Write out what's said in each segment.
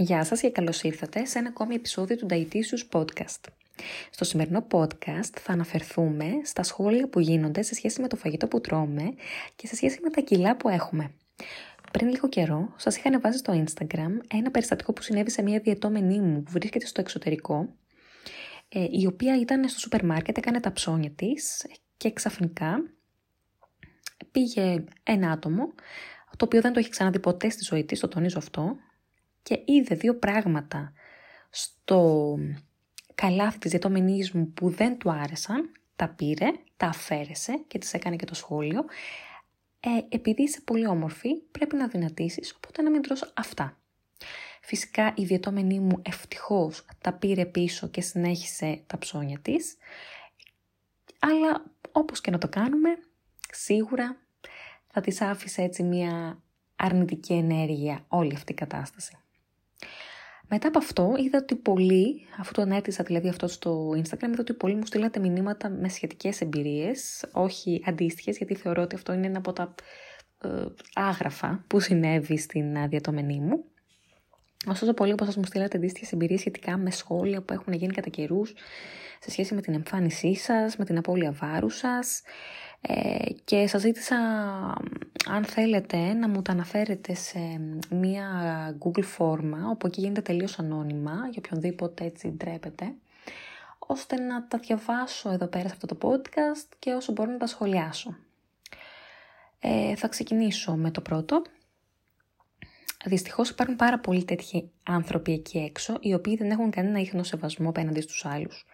Γεια σας και καλώς ήρθατε σε ένα ακόμη επεισόδιο του Dietitious Podcast. Στο σημερινό podcast θα αναφερθούμε στα σχόλια που γίνονται σε σχέση με το φαγητό που τρώμε και σε σχέση με τα κιλά που έχουμε. Πριν λίγο καιρό σας είχα ανεβάσει στο Instagram ένα περιστατικό που συνέβη σε μια διαιτώμενή μου που βρίσκεται στο εξωτερικό ε, η οποία ήταν στο σούπερ μάρκετ, έκανε τα ψώνια της και ξαφνικά πήγε ένα άτομο το οποίο δεν το έχει ξαναδεί ποτέ στη ζωή της, το τονίζω αυτό, και είδε δύο πράγματα στο καλάθι της διατομενής μου που δεν του άρεσαν, τα πήρε, τα αφαίρεσε και της έκανε και το σχόλιο. Ε, επειδή είσαι πολύ όμορφη, πρέπει να δυνατήσεις, οπότε να μην τρώσω αυτά. Φυσικά η διαιτώμενή μου ευτυχώς τα πήρε πίσω και συνέχισε τα ψώνια της. Αλλά όπως και να το κάνουμε, σίγουρα θα της άφησε έτσι μια αρνητική ενέργεια όλη αυτή η κατάσταση. Μετά από αυτό είδα ότι πολλοί, αφού το ανέτησα δηλαδή αυτό στο Instagram, είδα ότι πολλοί μου στείλατε μηνύματα με σχετικές εμπειρίες, όχι αντίστοιχες, γιατί θεωρώ ότι αυτό είναι ένα από τα ε, άγραφα που συνέβη στην διατομενή μου. Ωστόσο, πολλοί από εσάς μου στείλατε αντίστοιχες εμπειρίες σχετικά με σχόλια που έχουν γίνει κατά καιρούς σε σχέση με την εμφάνισή σας, με την απώλεια βάρους σας. Ε, και σας ζήτησα αν θέλετε να μου τα αναφέρετε σε μία Google φόρμα όπου εκεί γίνεται τελείως ανώνυμα για οποιονδήποτε έτσι ντρέπεται ώστε να τα διαβάσω εδώ πέρα σε αυτό το podcast και όσο μπορώ να τα σχολιάσω. Ε, θα ξεκινήσω με το πρώτο. Δυστυχώς υπάρχουν πάρα πολλοί τέτοιοι άνθρωποι εκεί έξω οι οποίοι δεν έχουν κανένα ίχνος σεβασμό απέναντι στους άλλους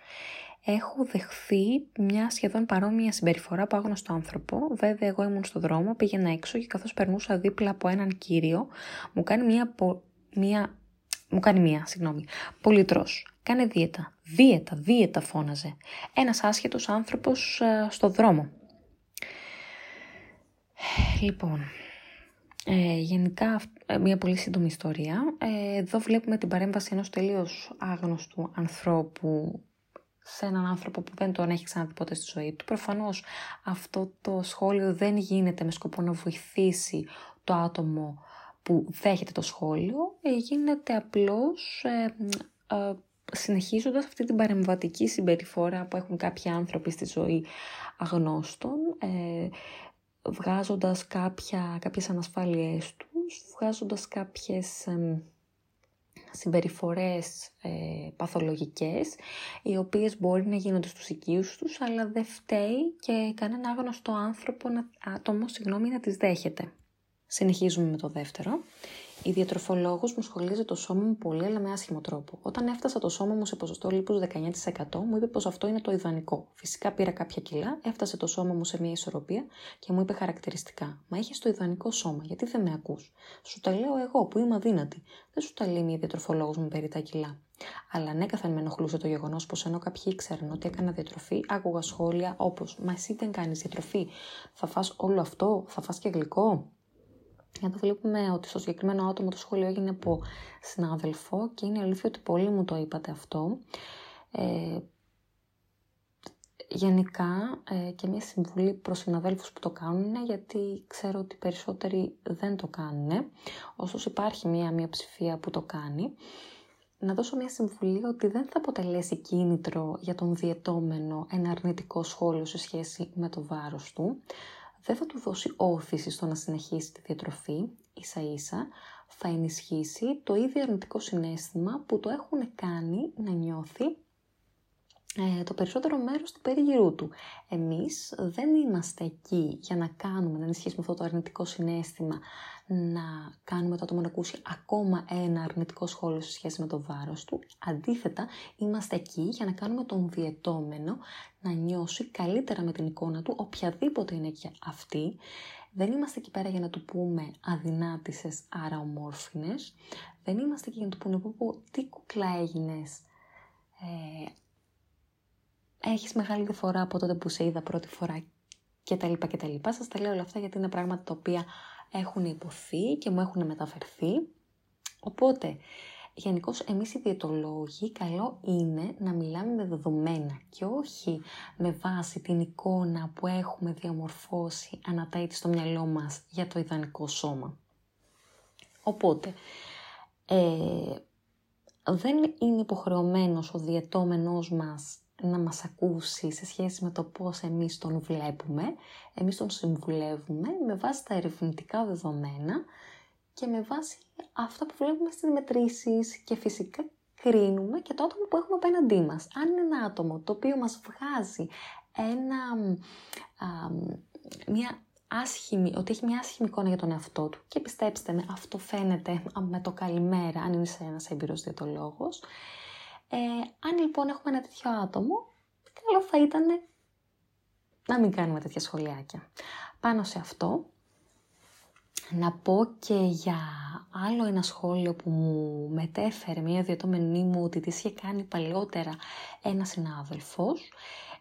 έχω δεχθεί μια σχεδόν παρόμοια συμπεριφορά από άγνωστο άνθρωπο. Βέβαια, εγώ ήμουν στο δρόμο, πήγαινα έξω και καθώς περνούσα δίπλα από έναν κύριο, μου κάνει μια, μια... Μου κάνει μία, συγγνώμη, πολυτρός. Κάνε δίαιτα. Δίαιτα, δίαιτα φώναζε. Ένας άσχετος άνθρωπος ε, στο δρόμο. Λοιπόν, ε, γενικά ε, μια πολύ σύντομη ιστορία. Ε, εδώ βλέπουμε την παρέμβαση ενός τελείως άγνωστου ανθρώπου σε έναν άνθρωπο που δεν τον έχει ξαναδεί ποτέ στη ζωή του. Προφανώς αυτό το σχόλιο δεν γίνεται με σκοπό να βοηθήσει το άτομο που δέχεται το σχόλιο, ε, γίνεται απλώς ε, ε, συνεχίζοντας αυτή την παρεμβατική συμπεριφορά που έχουν κάποιοι άνθρωποι στη ζωή αγνώστων, ε, βγάζοντας κάποια, κάποιες ανασφάλειές τους, βγάζοντας κάποιες συμπεριφορές ε, παθολογικές, οι οποίες μπορεί να γίνονται στους οικείους τους, αλλά δεν φταίει και κανένα άγνωστο άνθρωπο, να, άτομο, συγγνώμη, να τις δέχεται. Συνεχίζουμε με το δεύτερο. Η διατροφολόγος μου σχολίζει το σώμα μου πολύ, αλλά με άσχημο τρόπο. Όταν έφτασα το σώμα μου σε ποσοστό λίπους 19%, μου είπε πως αυτό είναι το ιδανικό. Φυσικά πήρα κάποια κιλά, έφτασε το σώμα μου σε μια ισορροπία και μου είπε χαρακτηριστικά. Μα έχεις το ιδανικό σώμα, γιατί δεν με ακούς; Σου τα λέω εγώ που είμαι αδύνατη. Δεν σου τα λέει μια διατροφολόγος μου περί τα κιλά. Αλλά ανέκαθεν με ενοχλούσε το γεγονός πως ενώ κάποιοι ήξεραν ότι έκανα διατροφή, άκουγα σχόλια όπως Μα εσύ δεν κάνεις διατροφή. Θα φας όλο αυτό, θα φας και γλυκό. Εδώ βλέπουμε ότι στο συγκεκριμένο άτομο το σχόλιο έγινε από συνάδελφο και είναι αλήθεια ότι πολλοί μου το είπατε αυτό. Ε, γενικά ε, και μια συμβουλή προς συναδέλφους που το κάνουν γιατί ξέρω ότι περισσότεροι δεν το κάνουν ωστόσο υπάρχει μια ψηφία που το κάνει να δώσω μια συμβουλή ότι δεν θα αποτελέσει κίνητρο για τον διαιτώμενο ένα αρνητικό σχόλιο σε σχέση με το βάρος του. Δεν θα του δώσει όθηση στο να συνεχίσει τη διατροφή, ίσα ίσα, θα ενισχύσει το ίδιο αρνητικό συνέστημα που το έχουν κάνει να νιώθει ε, το περισσότερο μέρος του περιγυρού του. Εμείς δεν είμαστε εκεί για να κάνουμε, να ενισχύσουμε αυτό το αρνητικό συνέστημα, να κάνουμε το άτομο να ακούσει ακόμα ένα αρνητικό σχόλιο σε σχέση με το βάρος του. Αντίθετα, είμαστε εκεί για να κάνουμε τον διαιτώμενο να νιώσει καλύτερα με την εικόνα του, οποιαδήποτε είναι και αυτή. Δεν είμαστε εκεί πέρα για να του πούμε αδυνάτησες, άρα ομόρφινες. Δεν είμαστε εκεί για να του πούμε πω, τι κουκλά έγινες, ε, έχεις μεγάλη διαφορά από τότε που σε είδα πρώτη φορά και τα λοιπά και τα λοιπά. Σας τα λέω όλα αυτά γιατί είναι πράγματα τα οποία έχουν υποθεί και μου έχουν μεταφερθεί. Οπότε, γενικώς εμείς οι διαιτολόγοι καλό είναι να μιλάμε με δεδομένα και όχι με βάση την εικόνα που έχουμε διαμορφώσει αναταίτη στο μυαλό μας για το ιδανικό σώμα. Οπότε, ε, δεν είναι υποχρεωμένος ο διαιτώμενός μας να μας ακούσει σε σχέση με το πώς εμείς τον βλέπουμε. Εμείς τον συμβουλεύουμε με βάση τα ερευνητικά δεδομένα και με βάση αυτά που βλέπουμε στις μετρήσεις και φυσικά κρίνουμε και το άτομο που έχουμε απέναντί μας. Αν είναι ένα άτομο το οποίο μας βγάζει ένα, α, μια άσχημη, ότι έχει μια άσχημη εικόνα για τον εαυτό του και πιστέψτε με, αυτό φαίνεται με το καλημέρα αν είσαι ένας έμπειρος διαιτολόγος, ε, αν λοιπόν έχουμε ένα τέτοιο άτομο, καλό θα ήταν να μην κάνουμε τέτοια σχολιάκια. Πάνω σε αυτό, να πω και για άλλο ένα σχόλιο που μου μετέφερε μια διατόμενή μου ότι τη είχε κάνει παλαιότερα ένα συνάδελφος.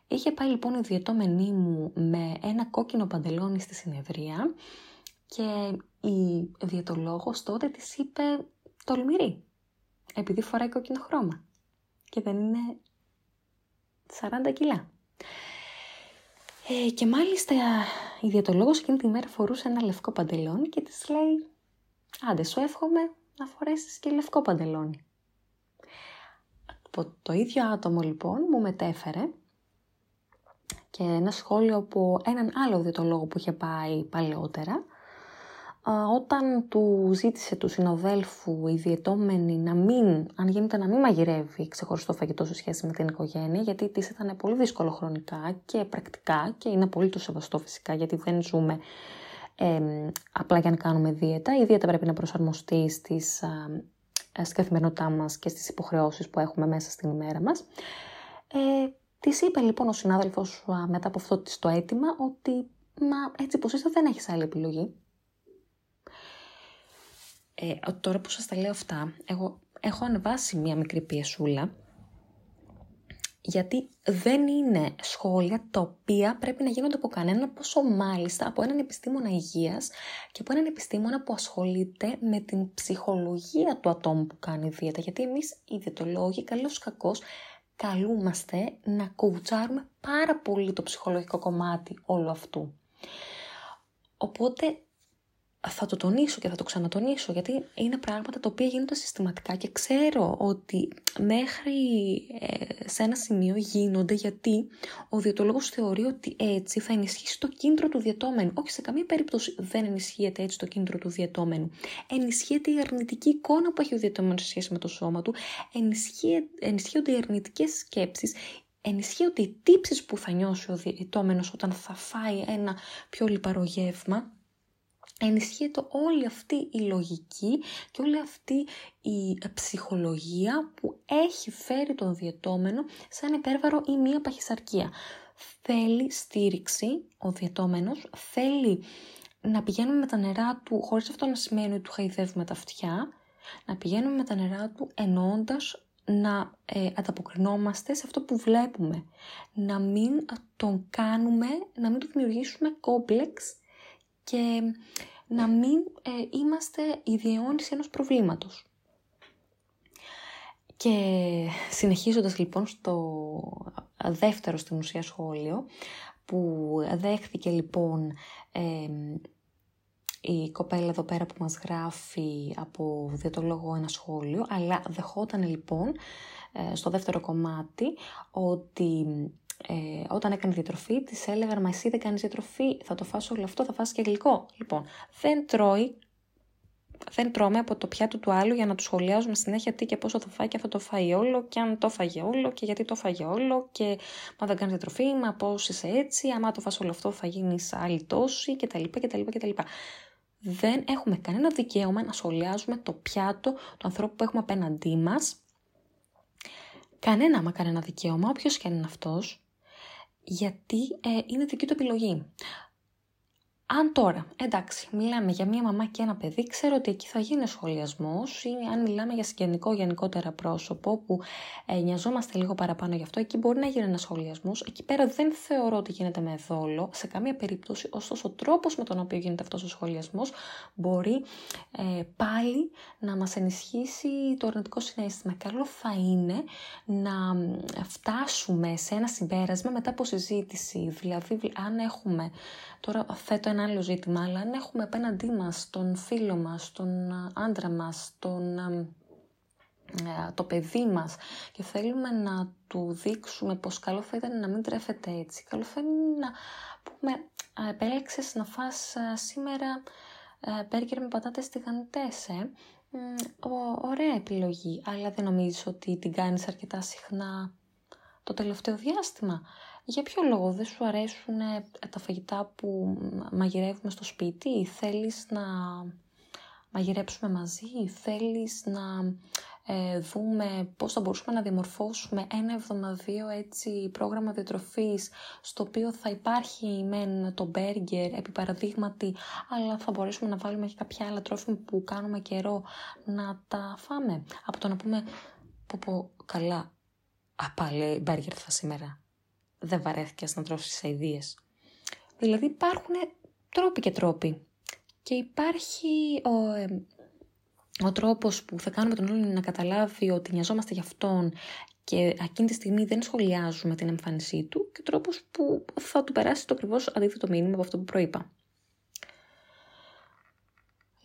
Είχε πάει λοιπόν η διατόμενή μου με ένα κόκκινο παντελόνι στη συνεδρία και η διαιτολόγος τότε της είπε τολμηρή, επειδή φοράει κόκκινο χρώμα και δεν είναι 40 κιλά. Ε, και μάλιστα η διατολόγος εκείνη τη μέρα φορούσε ένα λευκό παντελόνι και της λέει «Άντε, σου εύχομαι να φορέσεις και λευκό παντελόνι». Το ίδιο άτομο λοιπόν μου μετέφερε και ένα σχόλιο από έναν άλλο διατολόγο που είχε πάει παλαιότερα όταν του ζήτησε του συνοδέλφου η διαιτώμενη να μην, αν γίνεται να μην μαγειρεύει ξεχωριστό φαγητό σε σχέση με την οικογένεια, γιατί της ήταν πολύ δύσκολο χρονικά και πρακτικά και είναι πολύ το σεβαστό φυσικά γιατί δεν ζούμε ε, απλά για να κάνουμε δίαιτα. Η δίαιτα πρέπει να προσαρμοστεί στις, α, στην καθημερινότητά μας και στις υποχρεώσεις που έχουμε μέσα στην ημέρα μας. Ε, Της είπε λοιπόν ο συνάδελφος μετά από αυτό το αίτημα ότι μα έτσι πως είσαι δεν έχεις άλλη επιλογή ε, τώρα που σας τα λέω αυτά, εγώ έχω ανεβάσει μία μικρή πιεσούλα, γιατί δεν είναι σχόλια τα οποία πρέπει να γίνονται από κανέναν, πόσο μάλιστα από έναν επιστήμονα υγείας και από έναν επιστήμονα που ασχολείται με την ψυχολογία του ατόμου που κάνει δίαιτα. Γιατί εμείς οι διαιτολόγοι, καλώς κακώς, καλούμαστε να κουβουτσάρουμε πάρα πολύ το ψυχολογικό κομμάτι όλου αυτού. Οπότε θα το τονίσω και θα το ξανατονίσω γιατί είναι πράγματα τα οποία γίνονται συστηματικά και ξέρω ότι μέχρι ε, σε ένα σημείο γίνονται γιατί ο διαιτολόγος θεωρεί ότι έτσι θα ενισχύσει το κίνητρο του διαιτώμενου. Όχι σε καμία περίπτωση δεν ενισχύεται έτσι το κίνητρο του διαιτώμενου. Ενισχύεται η αρνητική εικόνα που έχει ο διαιτώμενος σε σχέση με το σώμα του, ενισχύονται οι αρνητικές σκέψεις, ενισχύονται οι τύψεις που θα νιώσει ο διαιτώμενος όταν θα φάει ένα πιο λιπαρό γεύμα ενισχύεται όλη αυτή η λογική και όλη αυτή η ψυχολογία που έχει φέρει τον διαιτώμενο σε ένα υπέρβαρο ή μία παχυσαρκία. Θέλει στήριξη ο διαιτώμενος, θέλει να πηγαίνουμε με τα νερά του, χωρίς αυτό να σημαίνει ότι του χαϊδεύουμε τα αυτιά, να πηγαίνουμε με τα νερά του εννοώντας να ε, ανταποκρινόμαστε σε αυτό που βλέπουμε. Να μην τον κάνουμε, να μην του δημιουργήσουμε κόμπλεξ και να μην ε, είμαστε η διαιώνιση ενός προβλήματος. Και συνεχίζοντας λοιπόν στο δεύτερο στην ουσία σχόλιο, που δέχθηκε λοιπόν η κοπέλα εδώ πέρα που μας γράφει από διατολόγο ένα σχόλιο, αλλά δεχόταν λοιπόν ε, στο δεύτερο κομμάτι ότι ε, όταν έκανε διατροφή της έλεγαν «Μα εσύ δεν κάνεις διατροφή, θα το φας όλο αυτό, θα φας και γλυκό». Λοιπόν, δεν τρώει δεν τρώμε από το πιάτο του άλλου για να του σχολιάζουμε συνέχεια τι και πόσο θα φάει και θα το φάει όλο και αν το φάγε όλο και γιατί το φάγε όλο και μα δεν κάνεις διατροφή, μα πώς είσαι έτσι, άμα το φας όλο αυτό θα γίνεις άλλη τόση κτλ. κτλ, κτλ. Δεν έχουμε κανένα δικαίωμα να σχολιάζουμε το πιάτο του ανθρώπου που έχουμε απέναντί μας. Κανένα μα κανένα δικαίωμα, όποιος και αν είναι αυτός, γιατί ε, είναι δική του επιλογή. Αν τώρα, εντάξει, μιλάμε για μία μαμά και ένα παιδί, ξέρω ότι εκεί θα γίνει σχολιασμός ή αν μιλάμε για συγγενικό γενικότερα πρόσωπο που ε, νοιαζόμαστε λίγο παραπάνω γι' αυτό, εκεί μπορεί να γίνει ένας σχολιασμός. Εκεί πέρα δεν θεωρώ ότι γίνεται με δόλο σε καμία περίπτωση, ωστόσο ο τρόπος με τον οποίο γίνεται αυτός ο σχολιασμός μπορεί ε, πάλι να μας ενισχύσει το αρνητικό συνέστημα. Καλό θα είναι να φτάσουμε σε ένα συμπέρασμα μετά από συζήτηση. Δηλαδή, αν έχουμε Τώρα θέτω ένα άλλο ζήτημα, αλλά αν έχουμε απέναντί μας τον φίλο μας, τον άντρα μας, τον, ε, το παιδί μας και θέλουμε να του δείξουμε πως καλό θα ήταν να μην τρέφεται έτσι. Καλό θα είναι να πούμε επέλεξες να φας σήμερα μπέργκερ με πατάτες τηγανιτές, ε. Ωραία επιλογή, αλλά δεν νομίζεις ότι την κάνεις αρκετά συχνά το τελευταίο διάστημα. Για ποιο λόγο δεν σου αρέσουν ε, τα φαγητά που μαγειρεύουμε στο σπίτι, θέλεις να μαγειρέψουμε μαζί, θέλεις να ε, δούμε πώς θα μπορούσαμε να διαμορφώσουμε ένα εβδομαδίο έτσι πρόγραμμα διατροφής στο οποίο θα υπάρχει μεν το μπέργκερ επί παραδείγματι αλλά θα μπορέσουμε να βάλουμε και κάποια άλλα τρόφιμα που κάνουμε καιρό να τα φάμε; Από το να πούμε πω πω καλά απαλέ μπέργκερ θα σήμερα δεν βαρέθηκες να τρώσεις αηδίες. Δηλαδή υπάρχουν τρόποι και τρόποι. Και υπάρχει ο, ε, ο τρόπος που θα κάνουμε τον όλο να καταλάβει ότι νοιαζόμαστε για αυτόν και εκείνη τη στιγμή δεν σχολιάζουμε την εμφάνισή του και ο τρόπος που θα του περάσει το ακριβώς αντίθετο μήνυμα από αυτό που προείπα.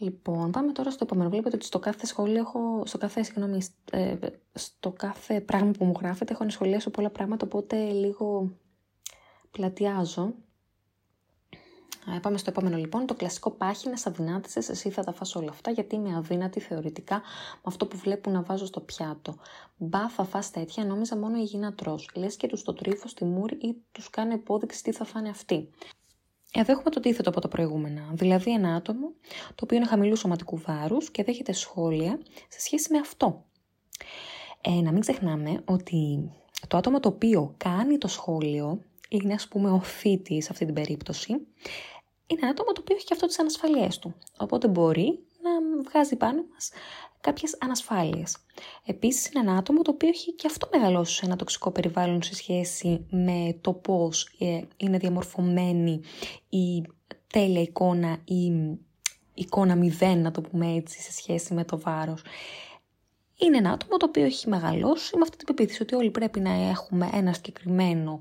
Λοιπόν, πάμε τώρα στο επόμενο. Βλέπετε ότι στο κάθε σχόλιο έχω, στο κάθε, συγγνώμη, ε, στο κάθε πράγμα που μου γράφετε έχω να σχολιάσω πολλά πράγματα, οπότε λίγο πλατιάζω. Ε, πάμε στο επόμενο λοιπόν. Το κλασικό πάχυνα αδυνάτησες, εσύ θα τα φας όλα αυτά γιατί είμαι αδύνατη θεωρητικά με αυτό που βλέπουν να βάζω στο πιάτο. Μπα θα φας τέτοια, νόμιζα μόνο η γυνατρός. τρως. Λες και τους το τρίφω στη μούρη ή τους κάνει υπόδειξη τι θα φάνε αυτοί. Εδώ έχουμε το αντίθετο από τα προηγούμενα, δηλαδή ένα άτομο το οποίο είναι χαμηλού σωματικού βάρους και δέχεται σχόλια σε σχέση με αυτό. Ε, να μην ξεχνάμε ότι το άτομο το οποίο κάνει το σχόλιο είναι ας πούμε ο θήτης σε αυτή την περίπτωση, είναι ένα άτομο το οποίο έχει και αυτό τις ανασφαλίες του. Οπότε μπορεί να βγάζει πάνω μας κάποιες ανασφάλειες. Επίσης είναι ένα άτομο το οποίο έχει και αυτό μεγαλώσει σε ένα τοξικό περιβάλλον σε σχέση με το πώς ε, είναι διαμορφωμένη η τέλεια εικόνα ή εικόνα μηδέν, να το πούμε έτσι, σε σχέση με το βάρος. Είναι ένα άτομο το οποίο έχει μεγαλώσει με αυτή την πεποίθηση ότι όλοι πρέπει να έχουμε ένα συγκεκριμένο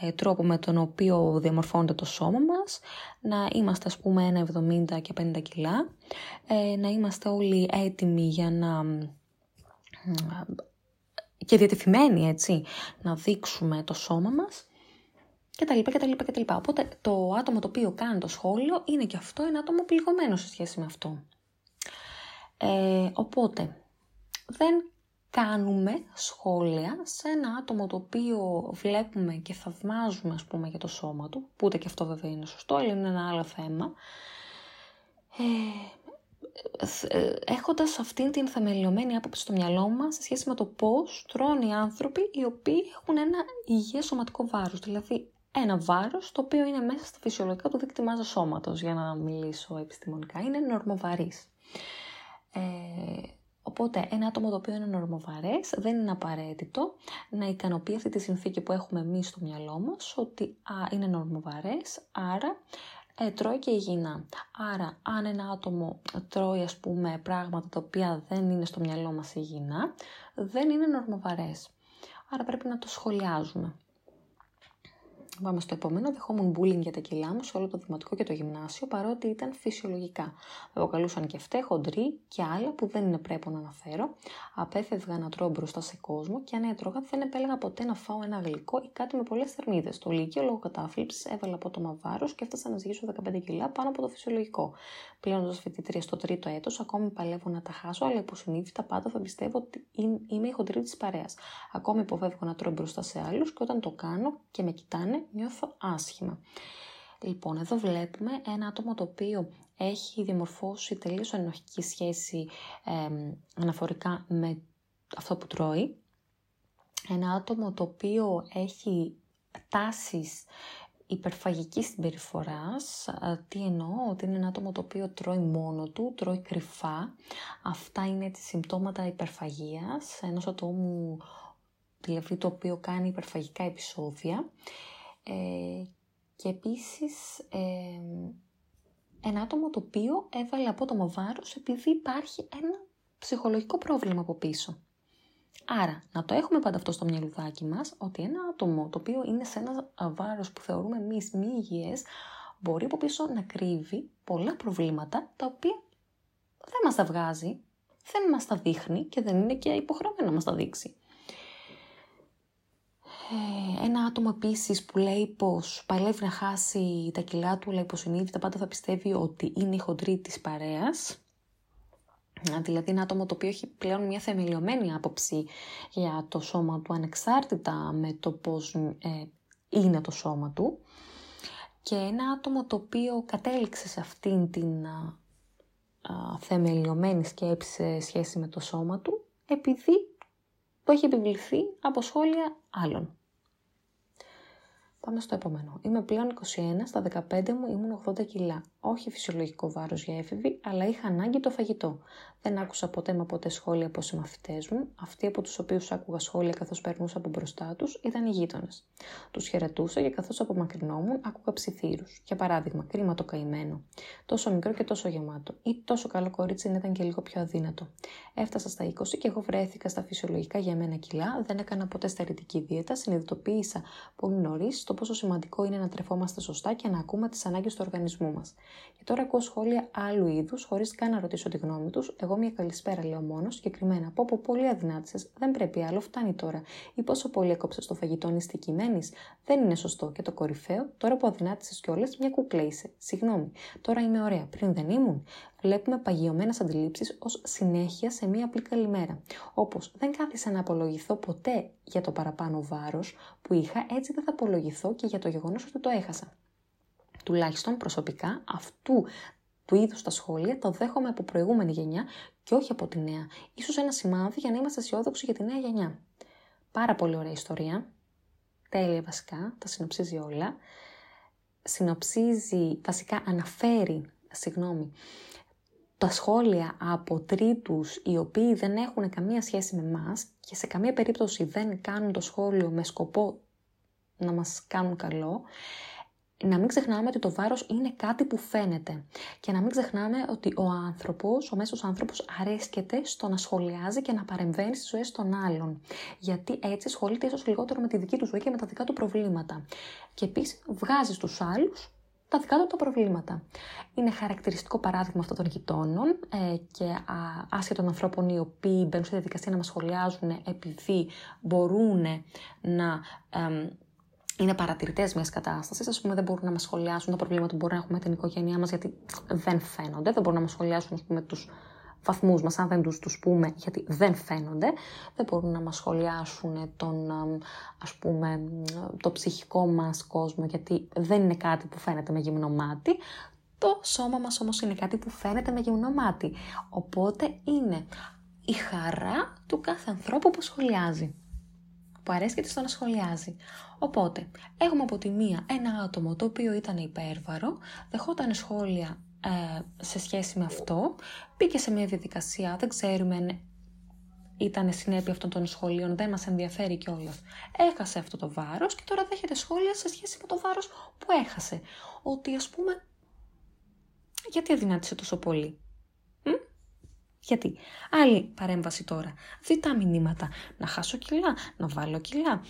ε, τρόπο με τον οποίο διαμορφώνεται το σώμα μας, να είμαστε ας πούμε ένα 70 και 50 κιλά, ε, να είμαστε όλοι έτοιμοι για να και διατεθειμένοι έτσι να δείξουμε το σώμα μας και τα λοιπά και τα λοιπά και τα λοιπά. Οπότε το άτομο το οποίο κάνει το σχόλιο είναι και αυτό ένα άτομο πληγωμένο σε σχέση με αυτό. Ε, οπότε δεν κάνουμε σχόλια σε ένα άτομο το οποίο βλέπουμε και θαυμάζουμε ας πούμε για το σώμα του, που ούτε και αυτό βέβαια είναι σωστό, αλλά είναι ένα άλλο θέμα. Ε, έχοντας αυτήν την θεμελιωμένη άποψη στο μυαλό μας σε σχέση με το πώς τρώνε οι άνθρωποι οι οποίοι έχουν ένα υγιές σωματικό βάρος, δηλαδή ένα βάρος το οποίο είναι μέσα στα φυσιολογικά του δίκτυμα μάζα σώματος, για να μιλήσω επιστημονικά, είναι νορμοβαρής. Ε, Οπότε ένα άτομο το οποίο είναι νορμοβαρές δεν είναι απαραίτητο να ικανοποιεί αυτή τη συνθήκη που έχουμε εμείς στο μυαλό μας ότι α, είναι νορμοβαρές, άρα ε, τρώει και υγιεινά. Άρα αν ένα άτομο τρώει ας πούμε πράγματα τα οποία δεν είναι στο μυαλό μας υγιεινά, δεν είναι νορμοβαρές. Άρα πρέπει να το σχολιάζουμε. Πάμε στο επόμενο. Δεχόμουν bullying για τα κιλά μου σε όλο το δημοτικό και το γυμνάσιο, παρότι ήταν φυσιολογικά. Με αποκαλούσαν και φταίχο, χοντρή και άλλα που δεν είναι πρέπει να αναφέρω. Απέφευγα να τρώω μπροστά σε κόσμο και αν έτρωγα δεν επέλεγα ποτέ να φάω ένα γλυκό ή κάτι με πολλές θερμίδες. Το Λύκειο λόγω κατάφληψη έβαλα απότομα βάρος και έφτασα να ζυγίσω 15 κιλά πάνω από το φυσιολογικό. Πλέον ω φοιτητρία στο τρίτο έτος, ακόμη παλεύω να τα χάσω, αλλά υποσυνείδητα πάντα θα πιστεύω ότι είμαι η χοντρή της παρέας. Ακόμη υποφεύγω να τρώω μπροστά σε άλλους και όταν το κάνω και με κοιτάνε, νιώθω άσχημα. Λοιπόν, εδώ βλέπουμε ένα άτομο το οποίο έχει διαμορφώσει τελείως ενοχική σχέση αναφορικά με αυτό που τρώει. Ένα άτομο το οποίο έχει τάσεις υπερφαγικής συμπεριφοράς. Τι εννοώ, ότι είναι ένα άτομο το οποίο τρώει μόνο του, τρώει κρυφά. Αυτά είναι τις συμπτώματα υπερφαγίας, ενός ατόμου δηλαδή το οποίο κάνει υπερφαγικά επεισόδια. Ε, και επίσης ε, ένα άτομο το οποίο έβαλε απότομο βάρος επειδή υπάρχει ένα ψυχολογικό πρόβλημα από πίσω. Άρα, να το έχουμε πάντα αυτό στο μυαλουδάκι μας, ότι ένα άτομο το οποίο είναι σε ένα βάρος που θεωρούμε εμείς μη υγιές, μπορεί από πίσω να κρύβει πολλά προβλήματα, τα οποία δεν μας τα βγάζει, δεν μας τα δείχνει και δεν είναι και υποχρεωμένο να μας τα δείξει. Ε, ένα άτομο επίσης που λέει πως παλεύει να χάσει τα κιλά του, αλλά υποσυνείδητα πάντα θα πιστεύει ότι είναι η χοντρή της παρέας. Δηλαδή ένα άτομο το οποίο έχει πλέον μια θεμελιωμένη άποψη για το σώμα του ανεξάρτητα με το πώς ε, είναι το σώμα του και ένα άτομο το οποίο κατέληξε σε αυτήν την α, θεμελιωμένη σκέψη σε σχέση με το σώμα του επειδή το έχει επιβληθεί από σχόλια άλλων. Πάμε στο επόμενο. Είμαι πλέον 21, στα 15 μου ήμουν 80 κιλά. Όχι φυσιολογικό βάρος για έφηβη, αλλά είχα ανάγκη το φαγητό. Δεν άκουσα ποτέ με ποτέ σχόλια από συμμαθητές μου. Αυτοί από τους οποίους άκουγα σχόλια καθώς περνούσα από μπροστά τους ήταν οι γείτονες. Τους χαιρετούσα και καθώς απομακρυνόμουν άκουγα ψιθύρους. Για παράδειγμα, κρίμα το καημένο. Τόσο μικρό και τόσο γεμάτο. Ή τόσο καλό κορίτσι να ήταν και λίγο πιο αδύνατο. Έφτασα στα 20 και εγώ βρέθηκα στα φυσιολογικά για μένα κιλά. Δεν έκανα ποτέ στερητική δίαιτα. Συνειδητοποίησα πολύ νωρίς το πόσο σημαντικό είναι να τρεφόμαστε σωστά και να ακούμε τις ανάγκες του οργανισμού μας. Και τώρα ακούω σχόλια άλλου είδους, χωρίς καν να ρωτήσω τη γνώμη τους. Εγώ μια καλησπέρα λέω μόνος, συγκεκριμένα. Πω πω πολύ αδυνάτησε, δεν πρέπει άλλο, φτάνει τώρα. Ή πόσο πολύ έκοψε το φαγητό νηστικημένη, δεν είναι σωστό. Και το κορυφαίο, τώρα που αδυνάτησε κιόλας, μια κουκλέ είσαι. Συγγνώμη, τώρα είμαι ωραία, πριν δεν ήμουν. Βλέπουμε παγιωμένες αντιλήψεις ως συνέχεια σε μία απλή καλημέρα. Όπως δεν κάθισα να απολογηθώ ποτέ για το παραπάνω βάρος που είχα, έτσι δεν θα απολογηθώ και για το γεγονός ότι το έχασα τουλάχιστον προσωπικά αυτού του είδους τα σχόλια το δέχομαι από προηγούμενη γενιά και όχι από τη νέα. Ίσως ένα σημάδι για να είμαστε αισιόδοξοι για τη νέα γενιά. Πάρα πολύ ωραία ιστορία. Τέλεια βασικά, τα συνοψίζει όλα. Συνοψίζει, βασικά αναφέρει, συγγνώμη, τα σχόλια από τρίτους οι οποίοι δεν έχουν καμία σχέση με μας και σε καμία περίπτωση δεν κάνουν το σχόλιο με σκοπό να μας κάνουν καλό να μην ξεχνάμε ότι το βάρος είναι κάτι που φαίνεται. Και να μην ξεχνάμε ότι ο άνθρωπος, ο μέσος άνθρωπος αρέσκεται στο να σχολιάζει και να παρεμβαίνει στις ζωές των άλλων. Γιατί έτσι ασχολείται ίσως λιγότερο με τη δική του ζωή και με τα δικά του προβλήματα. Και επίσης βγάζει στους άλλους τα δικά του τα προβλήματα. Είναι χαρακτηριστικό παράδειγμα αυτών των γειτόνων ε, και α, άσχετων ανθρώπων οι οποίοι μπαίνουν στη διαδικασία να μας σχολιάζουν επειδή μπορούν να είναι παρατηρητές μιας κατάστασης. Α πούμε, δεν μπορούν να μας σχολιάσουν τα προβλήματα που μπορούμε να έχουμε με την οικογένειά μας, γιατί δεν φαίνονται. Δεν μπορούν να μας σχολιάσουν, πούμε, τους βαθμούς μας, αν δεν τους τους πούμε, γιατί δεν φαίνονται. Δεν μπορούν να μας σχολιάσουν τον, ας πούμε, το ψυχικό μας κόσμο, γιατί δεν είναι κάτι που φαίνεται με γυμνό μάτι. Το σώμα μας όμως είναι κάτι που φαίνεται με γυμνό μάτι. Οπότε είναι η χαρά του κάθε ανθρώπου που σχολιάζει που αρέσκεται στο να σχολιάζει. Οπότε, έχουμε από τη μία ένα άτομο το οποίο ήταν υπέρβαρο, δεχόταν σχόλια ε, σε σχέση με αυτό, μπήκε σε μια διαδικασία, δεν ξέρουμε αν ήταν συνέπεια αυτών των σχολείων, δεν μας ενδιαφέρει κιόλας. Έχασε αυτό το βάρος και τώρα δέχεται σχόλια σε σχέση με το βάρος που έχασε. Ότι ας πούμε, γιατί αδυνάτησε τόσο πολύ; Γιατί; Άλλη παρέμβαση τώρα. Διτά μηνύματα. Να χάσω κιλά, να βάλω κιλά.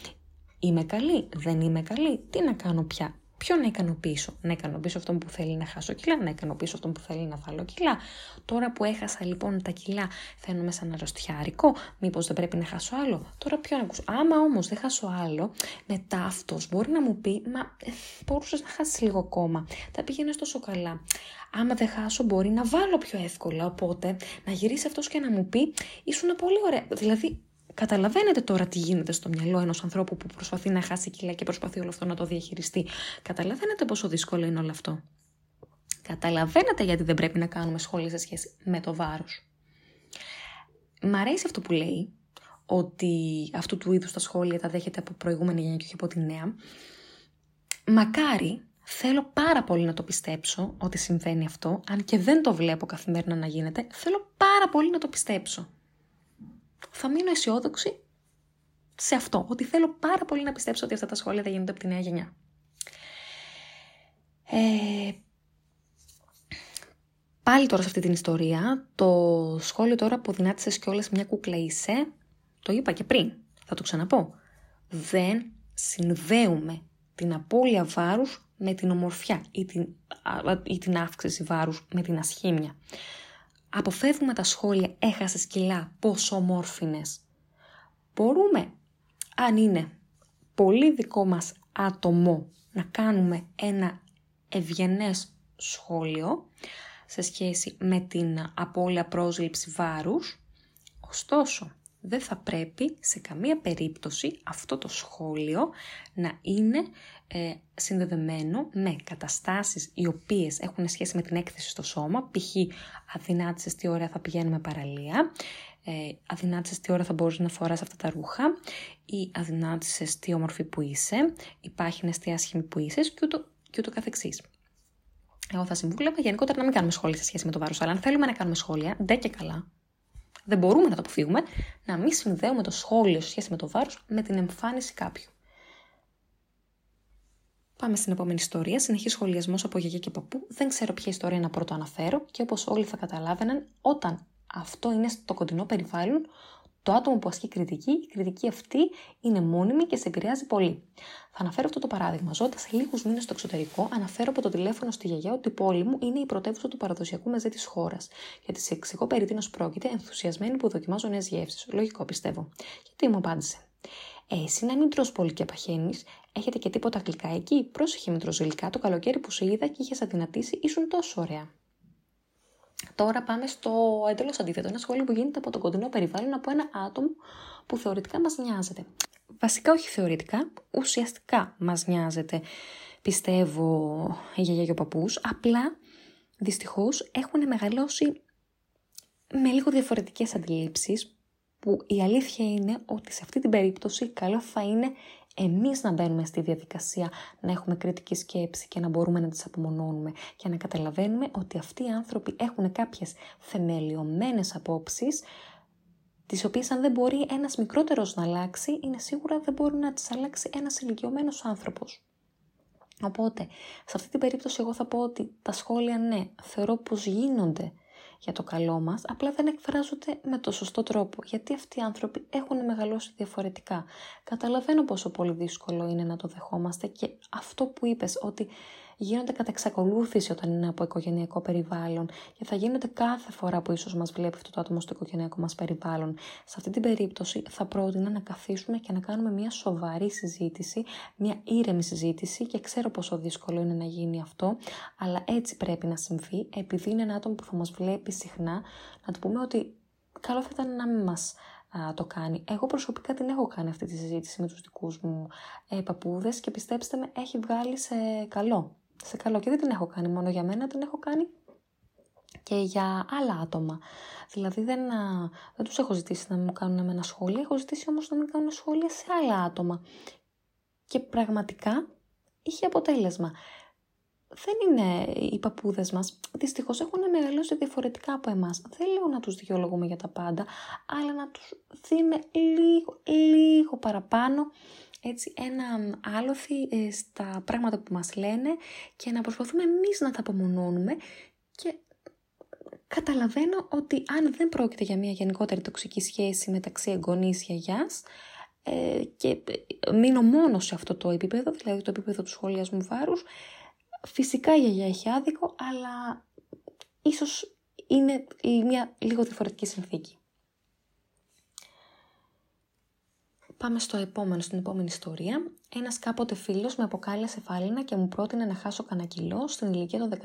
Είμαι καλή, δεν είμαι καλή, τι να κάνω πια; Ποιο να ικανοποιήσω, να ικανοποιήσω αυτόν που θέλει να χάσω κιλά, να ικανοποιήσω αυτόν που θέλει να βάλω κιλά. Τώρα που έχασα λοιπόν τα κιλά, θα σαν αρρωστιάρικο, μήπως δεν πρέπει να χάσω άλλο; Τώρα ποιο να ακούσω; Άμα όμως δεν χάσω άλλο, μετά αυτός μπορεί να μου πει, Μα ε, μπορούσες να χάσεις λίγο ακόμα. Θα πήγαινε τόσο καλά. Άμα δεν χάσω, μπορεί να βάλω πιο εύκολα. Οπότε να γυρίσει αυτός και να μου πει, ήσουν πολύ ωραία. Δηλαδή, Καταλαβαίνετε τώρα τι γίνεται στο μυαλό ενός ανθρώπου που προσπαθεί να χάσει κιλά και προσπαθεί όλο αυτό να το διαχειριστεί. Καταλαβαίνετε πόσο δύσκολο είναι όλο αυτό. Καταλαβαίνετε γιατί δεν πρέπει να κάνουμε σχόλια σε σχέση με το βάρος. Μ' αρέσει αυτό που λέει, ότι αυτού του είδους τα σχόλια τα δέχεται από προηγούμενη γενιά και όχι από τη νέα. Μακάρι, θέλω πάρα πολύ να το πιστέψω ότι συμβαίνει αυτό, αν και δεν το βλέπω καθημερινά να γίνεται, θέλω πάρα πολύ να το πιστέψω θα μείνω αισιόδοξη σε αυτό, ότι θέλω πάρα πολύ να πιστέψω ότι αυτά τα σχόλια θα γίνονται από τη νέα γενιά. Ε, πάλι τώρα σε αυτή την ιστορία, το σχόλιο τώρα που δυνάτησες κιόλας μια κούκλα είσαι, το είπα και πριν, θα το ξαναπώ. Δεν συνδέουμε την απώλεια βάρους με την ομορφιά ή την, ή την αύξηση βάρους με την ασχήμια αποφεύγουμε τα σχόλια «έχασες κιλά, πόσο ομόρφινες». Μπορούμε, αν είναι πολύ δικό μας άτομο, να κάνουμε ένα ευγενές σχόλιο σε σχέση με την απώλεια πρόσληψη βάρους, ωστόσο δεν θα πρέπει σε καμία περίπτωση αυτό το σχόλιο να είναι ε, συνδεδεμένο με καταστάσεις οι οποίες έχουν σχέση με την έκθεση στο σώμα, π.χ. αδυνάτησες τι ώρα θα πηγαίνουμε παραλία, ε, αδυνάτησες τι ώρα θα μπορείς να φοράς αυτά τα ρούχα ή αδυνάτησες τι όμορφη που είσαι, υπάρχει τι άσχημη που είσαι και ούτω, και ούτω καθεξής. Εγώ θα συμβούλευα γενικότερα να μην κάνουμε σχόλια σε σχέση με το βάρος, αλλά αν θέλουμε να κάνουμε σχόλια, ντε και καλά, δεν μπορούμε να το αποφύγουμε, να μην συνδέουμε το σχόλιο σε σχέση με το βάρος με την εμφάνιση κάποιου. Πάμε στην επόμενη ιστορία. Συνεχής σχολιασμός από γιαγιά και παππού. Δεν ξέρω ποια ιστορία να πρώτο αναφέρω και όπως όλοι θα καταλάβαιναν, όταν αυτό είναι στο κοντινό περιβάλλον, το άτομο που ασκεί κριτική, η κριτική αυτή είναι μόνιμη και σε επηρεάζει πολύ. Θα αναφέρω αυτό το παράδειγμα. Ζώντας λίγους μήνες στο εξωτερικό, αναφέρω από το τηλέφωνο στη γιαγιά ότι η πόλη μου είναι η πρωτεύουσα του παραδοσιακού μεζέ της χώρας. Και τη εξηγώ περί τίνος πρόκειται, ενθουσιασμένη που δοκιμάζω νέες γεύσεις. Λογικό πιστεύω. Γιατί μου απάντησε. Ε, εσύ να μην τρως πολύ και παχαίνεις, έχετε και τίποτα γλυκά εκεί. Πρόσεχε με γλυκά το καλοκαίρι που σε είδα και είχες αδυνατήσει, ήσουν τόσο ωραία. Τώρα πάμε στο εντελώς αντίθετο. Ένα σχόλιο που γίνεται από το κοντινό περιβάλλον από ένα άτομο που θεωρητικά μας νοιάζεται. Βασικά όχι θεωρητικά, ουσιαστικά μας νοιάζεται, πιστεύω, η γιαγιά και ο παππούς. Απλά δυστυχώς έχουν μεγαλώσει με λίγο διαφορετικές αντιλήψεις που η αλήθεια είναι ότι σε αυτή την περίπτωση καλό θα είναι εμείς να μπαίνουμε στη διαδικασία να έχουμε κριτική σκέψη και να μπορούμε να τις απομονώνουμε και να καταλαβαίνουμε ότι αυτοί οι άνθρωποι έχουν κάποιες θεμελιωμένες απόψεις τις οποίες αν δεν μπορεί ένας μικρότερος να αλλάξει, είναι σίγουρα δεν μπορεί να τις αλλάξει ένας ηλικιωμένος άνθρωπος. Οπότε, σε αυτή την περίπτωση εγώ θα πω ότι τα σχόλια ναι, θεωρώ πως γίνονται για το καλό μας, απλά δεν εκφράζονται με το σωστό τρόπο, γιατί αυτοί οι άνθρωποι έχουν μεγαλώσει διαφορετικά. Καταλαβαίνω πόσο πολύ δύσκολο είναι να το δεχόμαστε και αυτό που είπες, ότι γίνονται κατά εξακολούθηση όταν είναι από οικογενειακό περιβάλλον και θα γίνονται κάθε φορά που ίσως μας βλέπει αυτό το άτομο στο οικογενειακό μας περιβάλλον. Σε αυτή την περίπτωση θα πρότεινα να καθίσουμε και να κάνουμε μια σοβαρή συζήτηση, μια ήρεμη συζήτηση και ξέρω πόσο δύσκολο είναι να γίνει αυτό, αλλά έτσι πρέπει να συμβεί επειδή είναι ένα άτομο που θα μας βλέπει συχνά, να του πούμε ότι καλό θα ήταν να μην μας το κάνει. Εγώ προσωπικά την έχω κάνει αυτή τη συζήτηση με τους δικούς μου ε, παππούδες και πιστέψτε με έχει βγάλει σε καλό σε καλό. Και δεν την έχω κάνει μόνο για μένα, την έχω κάνει και για άλλα άτομα. Δηλαδή δεν, δεν τους έχω ζητήσει να μου κάνουν εμένα σχόλια, έχω ζητήσει όμως να μην κάνουν σχόλια σε άλλα άτομα. Και πραγματικά είχε αποτέλεσμα. Δεν είναι οι παππούδες μας, δυστυχώς έχουν μεγαλώσει διαφορετικά από εμάς. Δεν λέω να τους δικαιολογούμε για τα πάντα, αλλά να τους δίνουμε λίγο, λίγο παραπάνω έτσι ένα άλοθη ε, στα πράγματα που μας λένε και να προσπαθούμε εμείς να τα απομονώνουμε και καταλαβαίνω ότι αν δεν πρόκειται για μια γενικότερη τοξική σχέση μεταξύ εγγονής γιαγιάς, ε, και μείνω μόνος σε αυτό το επίπεδο, δηλαδή το επίπεδο του σχολιασμού βάρους, φυσικά η γιαγιά έχει άδικο, αλλά ίσως είναι μια λίγο διαφορετική συνθήκη. Πάμε στο επόμενο, στην επόμενη ιστορία. Ένας κάποτε φίλος με αποκάλεσε φάλινα και μου πρότεινε να χάσω κανένα κιλό στην ηλικία των 14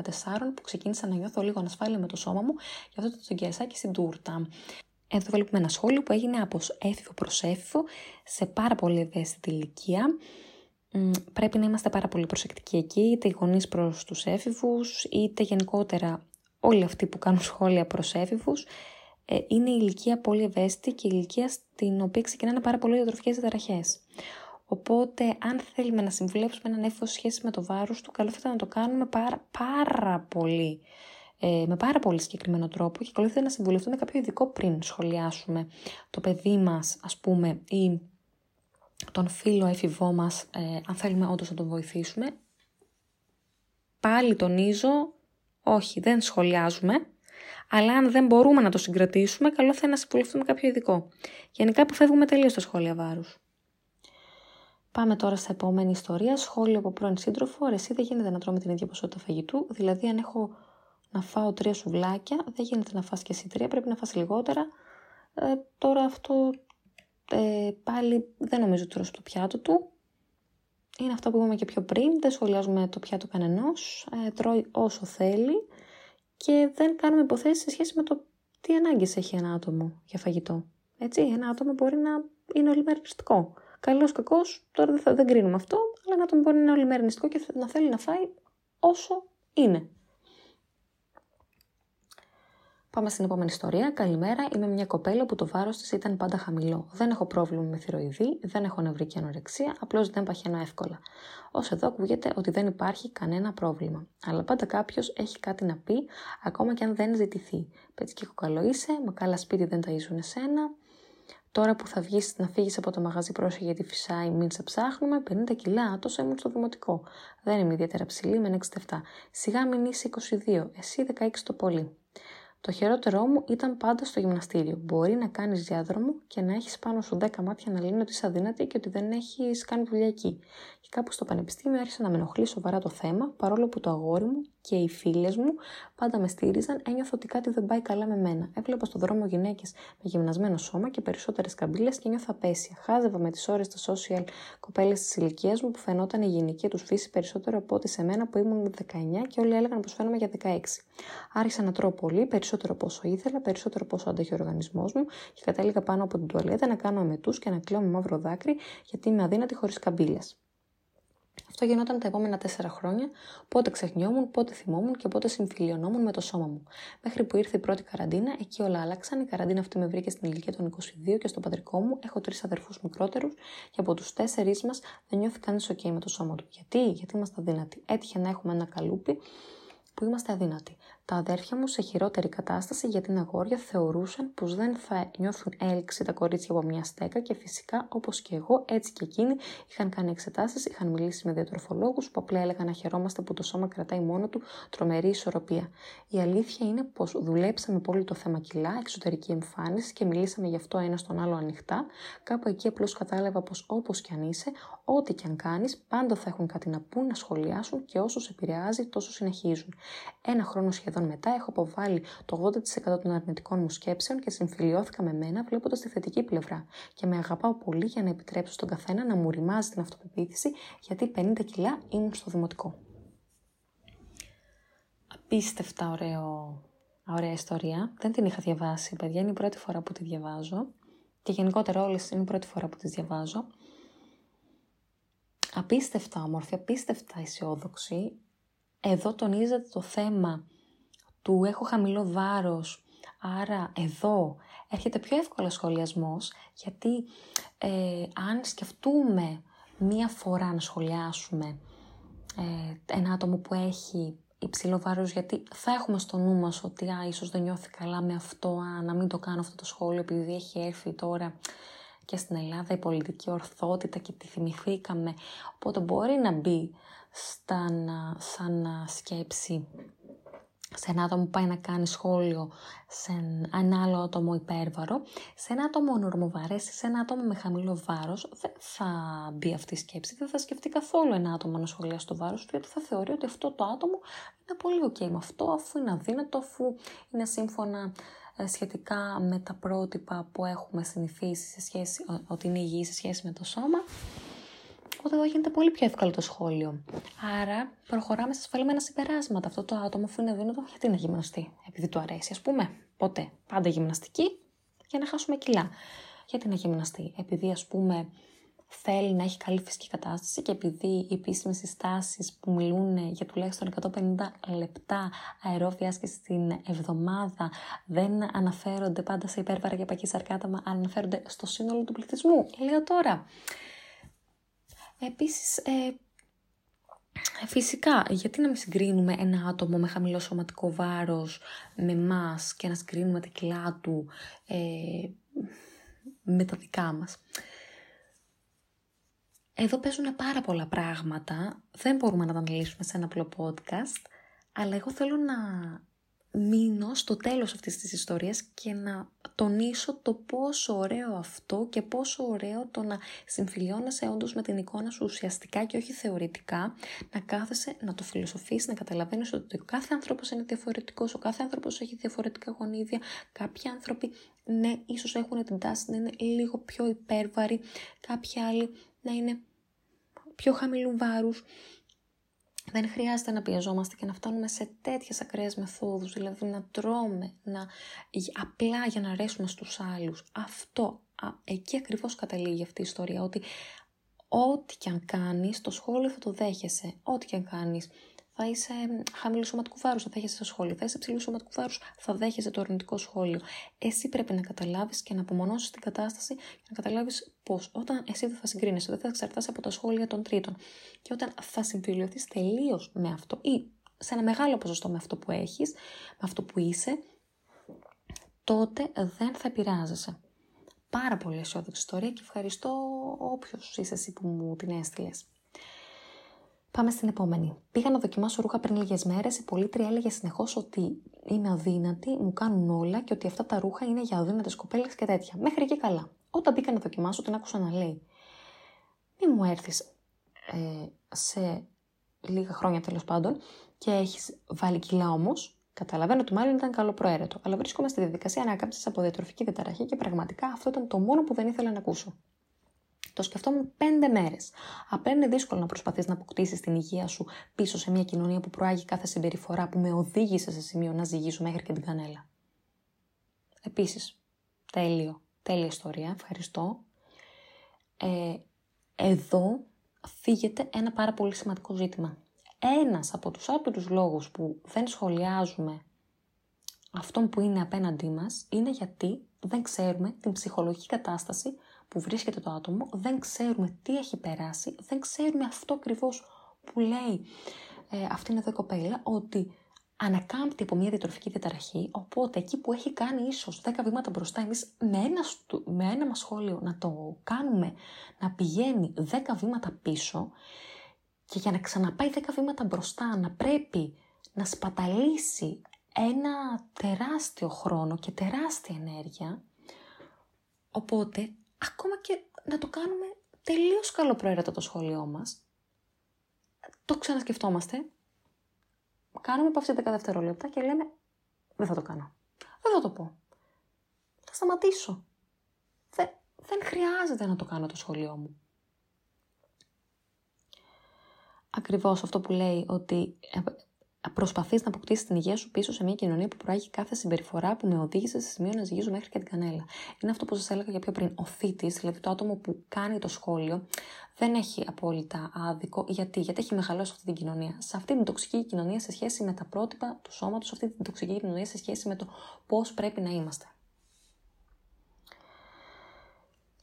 που ξεκίνησα να νιώθω λίγο ανασφάλεια με το σώμα μου για αυτό το τσογκιασάκι στην τούρτα. Εδώ βλέπουμε ένα σχόλιο που έγινε από έφηβο προς έφηβο σε πάρα πολύ ευαίσθητη ηλικία. Πρέπει να είμαστε πάρα πολύ προσεκτικοί εκεί, είτε οι γονείς προς τους έφηβους, είτε γενικότερα όλοι αυτοί που κάνουν σχόλια προς έφηβους. Ε, είναι η ηλικία πολύ ευαίσθητη και η ηλικία στην οποία ξεκινάνε πάρα πολύ διατροφικές διαταραχές. Οπότε, αν θέλουμε να συμβουλεύσουμε έναν έφηβο σχέση με το βάρος του, καλό θα ήταν να το κάνουμε πάρα, πάρα πολύ ε, με πάρα πολύ συγκεκριμένο τρόπο και καλό θα ήταν να συμβουλευτούμε κάποιο ειδικό πριν σχολιάσουμε το παιδί μας, ας πούμε, ή τον φίλο έφηβό μας, ε, αν θέλουμε όντως να τον βοηθήσουμε. Πάλι τονίζω, όχι, δεν σχολιάζουμε, αλλά αν δεν μπορούμε να το συγκρατήσουμε, καλό θα είναι να συμβουλευτούμε κάποιο ειδικό. Γενικά αποφεύγουμε τελείως τα σχόλια βάρους. Πάμε τώρα στα επόμενη ιστορία. Σχόλιο από πρώην σύντροφο. Ρε, εσύ δεν γίνεται να τρώμε την ίδια ποσότητα φαγητού. Δηλαδή, αν έχω να φάω τρία σουβλάκια, δεν γίνεται να φας και εσύ τρία, πρέπει να φας λιγότερα. Ε, τώρα αυτό ε, πάλι δεν νομίζω ότι τρώει το πιάτο του. Είναι αυτό που είπαμε και πιο πριν, δεν σχολιάζουμε το πιάτο κανενός, ε, τρώει όσο θέλει και δεν κάνουμε υποθέσεις σε σχέση με το τι ανάγκες έχει ένα άτομο για φαγητό. Έτσι, ένα άτομο μπορεί να είναι ολιμερνιστικό. Καλός κακός, τώρα δεν, θα, δεν κρίνουμε αυτό, αλλά ένα άτομο μπορεί να είναι ολιμερνιστικό και να θέλει να φάει όσο είναι. Πάμε στην επόμενη ιστορία. Καλημέρα. Είμαι μια κοπέλα που το βάρος της ήταν πάντα χαμηλό. Δεν έχω πρόβλημα με θηροειδή, δεν έχω νευρική ανορεξία, απλώς δεν παχαίνω εύκολα. Ω εδώ ακούγεται ότι δεν υπάρχει κανένα πρόβλημα. Αλλά πάντα κάποιος έχει κάτι να πει, ακόμα και αν δεν ζητηθεί. Πετσικίκο καλό είσαι, μα καλά σπίτι δεν ταΐζουν εσένα. Τώρα που θα βγεις να φύγεις από το μαγαζί πρόσεχε γιατί φυσάει, μην σε ψάχνουμε. 50 κιλά, τόσο ήμουν στο δημοτικό. Δεν είμαι ιδιαίτερα ψηλή, με 67. Σιγά μην είσαι 22, εσύ 16 το πολύ. Το χειρότερό μου ήταν πάντα στο γυμναστήριο. Μπορεί να κάνεις διάδρομο και να έχεις πάνω σου 10 μάτια να λένε ότι είσαι αδύνατη και ότι δεν έχεις κάνει δουλειά εκεί. Και κάπου στο πανεπιστήμιο άρχισε να με ενοχλεί σοβαρά το θέμα, παρόλο που το αγόρι μου και οι φίλες μου πάντα με στήριζαν, ένιωθα ότι κάτι δεν πάει καλά με μένα. Έβλεπα στον δρόμο γυναίκες με γυμνασμένο σώμα και περισσότερες καμπύλες και νιώθα απέσια. Χάζευα με τις ώρες στα social κοπέλες της ηλικίας μου που φαινόταν η γενική τους φύση περισσότερο από ό,τι σε μένα που ήμουν 19 και όλοι έλεγαν πως φαίνομαι για 16. Άρχισα να τρώω πολύ, περισσότερο πόσο ήθελα, περισσότερο πόσο αντέχει ο οργανισμός μου και κατέληγα πάνω από την τουαλέτα να κάνω αμετού και να κλαίω με μαύρο δάκρυ γιατί είμαι αδύνατη χωρίς καμπύλες. Αυτό γινόταν τα επόμενα τέσσερα χρόνια, πότε ξεχνιόμουν, πότε θυμόμουν και πότε συμφιλιωνόμουν με το σώμα μου. Μέχρι που ήρθε η πρώτη καραντίνα, εκεί όλα άλλαξαν. Η καραντίνα αυτή με βρήκε στην ηλικία των 22 και στο πατρικό μου έχω τρεις αδερφούς μικρότερους και από τους τέσσερις μας δεν νιώθει κανείς OK με το σώμα του. Γιατί, γιατί είμαστε αδύνατοι. Έτυχε να έχουμε ένα καλούπι που είμαστε αδύνατοι. Τα αδέρφια μου σε χειρότερη κατάσταση γιατί την αγόρια θεωρούσαν πως δεν θα νιώθουν έλξη τα κορίτσια από μια στέκα και φυσικά όπως και εγώ έτσι και εκείνοι είχαν κάνει εξετάσεις, είχαν μιλήσει με διατροφολόγους που απλά έλεγαν να χαιρόμαστε που το σώμα κρατάει μόνο του τρομερή ισορροπία. Η αλήθεια είναι πως δουλέψαμε πολύ το θέμα κιλά, εξωτερική εμφάνιση και μιλήσαμε γι' αυτό ένα στον άλλο ανοιχτά. Κάπου εκεί απλώς κατάλαβα πως όπως και αν είσαι, ό,τι και αν κάνεις, πάντα θα έχουν κάτι να πούν, να σχολιάσουν και όσο σε επηρεάζει τόσο συνεχίζουν. Ένα χρόνο σχεδόν μετά έχω αποβάλει το 80% των αρνητικών μου σκέψεων και συμφιλιώθηκα με μένα βλέποντας τη θετική πλευρά. Και με αγαπάω πολύ για να επιτρέψω στον καθένα να μου ρημάζει την αυτοπεποίθηση, γιατί 50 κιλά ήμουν στο δημοτικό. Απίστευτα ωραίο, ωραία ιστορία. Δεν την είχα διαβάσει, παιδιά. Είναι η πρώτη φορά που τη διαβάζω. Και γενικότερα όλες είναι η πρώτη φορά που τις διαβάζω. Απίστευτα όμορφη, απίστευτα αισιόδοξη. Εδώ τονίζεται το θέμα του έχω χαμηλό βάρος, άρα εδώ έρχεται πιο εύκολα σχολιασμός, γιατί ε, αν σκεφτούμε μία φορά να σχολιάσουμε ε, ένα άτομο που έχει υψηλό βάρος, γιατί θα έχουμε στο νου μας ότι α, ίσως δεν νιώθει καλά με αυτό, α, να μην το κάνω αυτό το σχόλιο επειδή έχει έρθει τώρα και στην Ελλάδα η πολιτική ορθότητα και τη θυμηθήκαμε, οπότε μπορεί να μπει σαν, σαν σκέψη σε ένα άτομο που πάει να κάνει σχόλιο σε ένα άλλο άτομο υπέρβαρο, σε ένα άτομο νορμοβαρές ή σε ένα άτομο με χαμηλό βάρος, δεν θα μπει αυτή η σκέψη, δεν θα σκεφτεί καθόλου ένα άτομο να σχολιάσει το βάρος του, γιατί θα θεωρεί ότι αυτό το άτομο είναι πολύ ok με αυτό, αφού είναι αδύνατο, αφού είναι σύμφωνα ε, σχετικά με τα πρότυπα που έχουμε συνηθίσει σε σχέση, ότι είναι υγιή σε σχέση με το σώμα. Οπότε εδώ γίνεται πολύ πιο εύκολο το σχόλιο. Άρα προχωράμε σε ασφαλμένα συμπεράσματα. Αυτό το άτομο που είναι δύνατο, γιατί να γυμναστεί, επειδή του αρέσει, ας πούμε. Ποτέ. Πάντα γυμναστική για να χάσουμε κιλά. Γιατί να γυμναστεί, επειδή ας πούμε θέλει να έχει καλή φυσική κατάσταση και επειδή οι επίσημες συστάσεις που μιλούν για τουλάχιστον 150 λεπτά αερόβια άσκηση την εβδομάδα δεν αναφέρονται πάντα σε υπέρβαρα και πακή σαρκάταμα, αλλά αναφέρονται στο σύνολο του πληθυσμού. Λέω τώρα, Επίσης, ε, φυσικά, γιατί να μην συγκρίνουμε ένα άτομο με χαμηλό σωματικό βάρος με μας και να συγκρίνουμε τα κιλά του ε, με τα δικά μας. Εδώ παίζουν πάρα πολλά πράγματα, δεν μπορούμε να τα αναλύσουμε σε ένα απλό podcast, αλλά εγώ θέλω να μείνω στο τέλος αυτής της ιστορίας και να τονίσω το πόσο ωραίο αυτό και πόσο ωραίο το να συμφιλιώνεσαι όντως με την εικόνα σου ουσιαστικά και όχι θεωρητικά, να κάθεσαι, να το φιλοσοφείς, να καταλαβαίνεις ότι ο κάθε άνθρωπος είναι διαφορετικός, ο κάθε άνθρωπος έχει διαφορετικά γονίδια, κάποιοι άνθρωποι ναι, ίσως έχουν την τάση να είναι λίγο πιο υπέρβαροι, κάποιοι άλλοι να είναι πιο χαμηλού βάρους δεν χρειάζεται να πιεζόμαστε και να φτάνουμε σε τέτοιες ακραίες μεθόδους, δηλαδή να τρώμε, να... απλά για να αρέσουμε στους άλλους. Αυτό, εκεί ακριβώς καταλήγει αυτή η ιστορία, ότι ό,τι και αν κάνεις, το σχόλιο θα το δέχεσαι. Ό,τι και αν κάνεις, θα είσαι χαμηλού σωματικού βάρους, θα δέχεσαι το σχόλιο. Θα είσαι ψηλού σωματικού βάρους, θα δέχεσαι το αρνητικό σχόλιο. Εσύ πρέπει να καταλάβεις και να απομονώσεις την κατάσταση και να καταλάβεις πως όταν εσύ δεν θα συγκρίνεσαι, δεν θα εξαρτάσαι από τα σχόλια των τρίτων και όταν θα συμφιλειωθεί τελείως με αυτό ή σε ένα μεγάλο ποσοστό με αυτό που έχεις, με αυτό που είσαι, τότε δεν θα επηρεάζεσαι. Πάρα πολύ αισιόδοξη ιστορία και ευχαριστώ όποιος είσαι εσύ που μου την έστειλες. Πάμε στην επόμενη. Πήγα να δοκιμάσω ρούχα πριν λίγες μέρες. Η πολίτρια έλεγε συνεχώς ότι είμαι αδύνατη, μου κάνουν όλα και ότι αυτά τα ρούχα είναι για αδύνατες κοπέλες και τέτοια. Μέχρι και καλά. Όταν πήγα να δοκιμάσω, την άκουσα να λέει: Μη μου έρθεις ε, σε λίγα χρόνια τέλος πάντων και έχεις βάλει κιλά όμως. Καταλαβαίνω ότι μάλλον ήταν καλό προαίρετο, αλλά βρίσκομαι στη διαδικασία ανάκαμψης από διατροφική διαταραχή και πραγματικά αυτό ήταν το μόνο που δεν ήθελα να ακούσω. Το σκεφτόμουν πέντε μέρες. Απλά είναι δύσκολο να προσπαθείς να αποκτήσεις την υγεία σου πίσω σε μια κοινωνία που προάγει κάθε συμπεριφορά που με οδήγησε σε σημείο να ζυγίσω μέχρι και την κανέλα. Επίσης, τέλειο. Τέλεια ιστορία. Ευχαριστώ. Ε, εδώ φύγεται ένα πάρα πολύ σημαντικό ζήτημα. Ένας από τους άπειρους λόγους που δεν σχολιάζουμε αυτόν που είναι απέναντί μας είναι γιατί δεν ξέρουμε την ψυχολογική κατάσταση που βρίσκεται το άτομο, δεν ξέρουμε τι έχει περάσει, δεν ξέρουμε αυτό ακριβώς που λέει ε, αυτή είναι εδώ η κοπέλα, ότι ανακάμπτει από μια διατροφική διαταραχή, οπότε εκεί που έχει κάνει ίσως 10 βήματα μπροστά, εμείς με ένα, με ένα μας σχόλιο να το κάνουμε να πηγαίνει 10 βήματα πίσω και για να ξαναπάει 10 βήματα μπροστά να πρέπει να σπαταλήσει ένα τεράστιο χρόνο και τεράστια ενέργεια, οπότε ακόμα και να το κάνουμε τελείως καλοπροαίρετο το σχόλιο μας, το ξανασκεφτόμαστε, κάνουμε παύση 10 δευτερόλεπτα και λέμε δεν θα το κάνω. Δεν θα το πω. Θα σταματήσω. Δεν, δεν χρειάζεται να το κάνω το σχολείο μου. Ακριβώς αυτό που λέει ότι προσπαθείς να αποκτήσεις την υγεία σου πίσω σε μια κοινωνία που προάγει κάθε συμπεριφορά που με οδήγησε σε σημείο να ζυγίζω μέχρι και την κανέλα. Είναι αυτό που σας έλεγα για πιο πριν. Ο θήτη, δηλαδή το άτομο που κάνει το σχόλιο, δεν έχει απόλυτα άδικο. Γιατί, Γιατί έχει μεγαλώσει αυτή την κοινωνία. Σε αυτή την τοξική κοινωνία σε σχέση με τα πρότυπα του σώματος, σε αυτή την τοξική κοινωνία σε σχέση με το πώς πρέπει να είμαστε.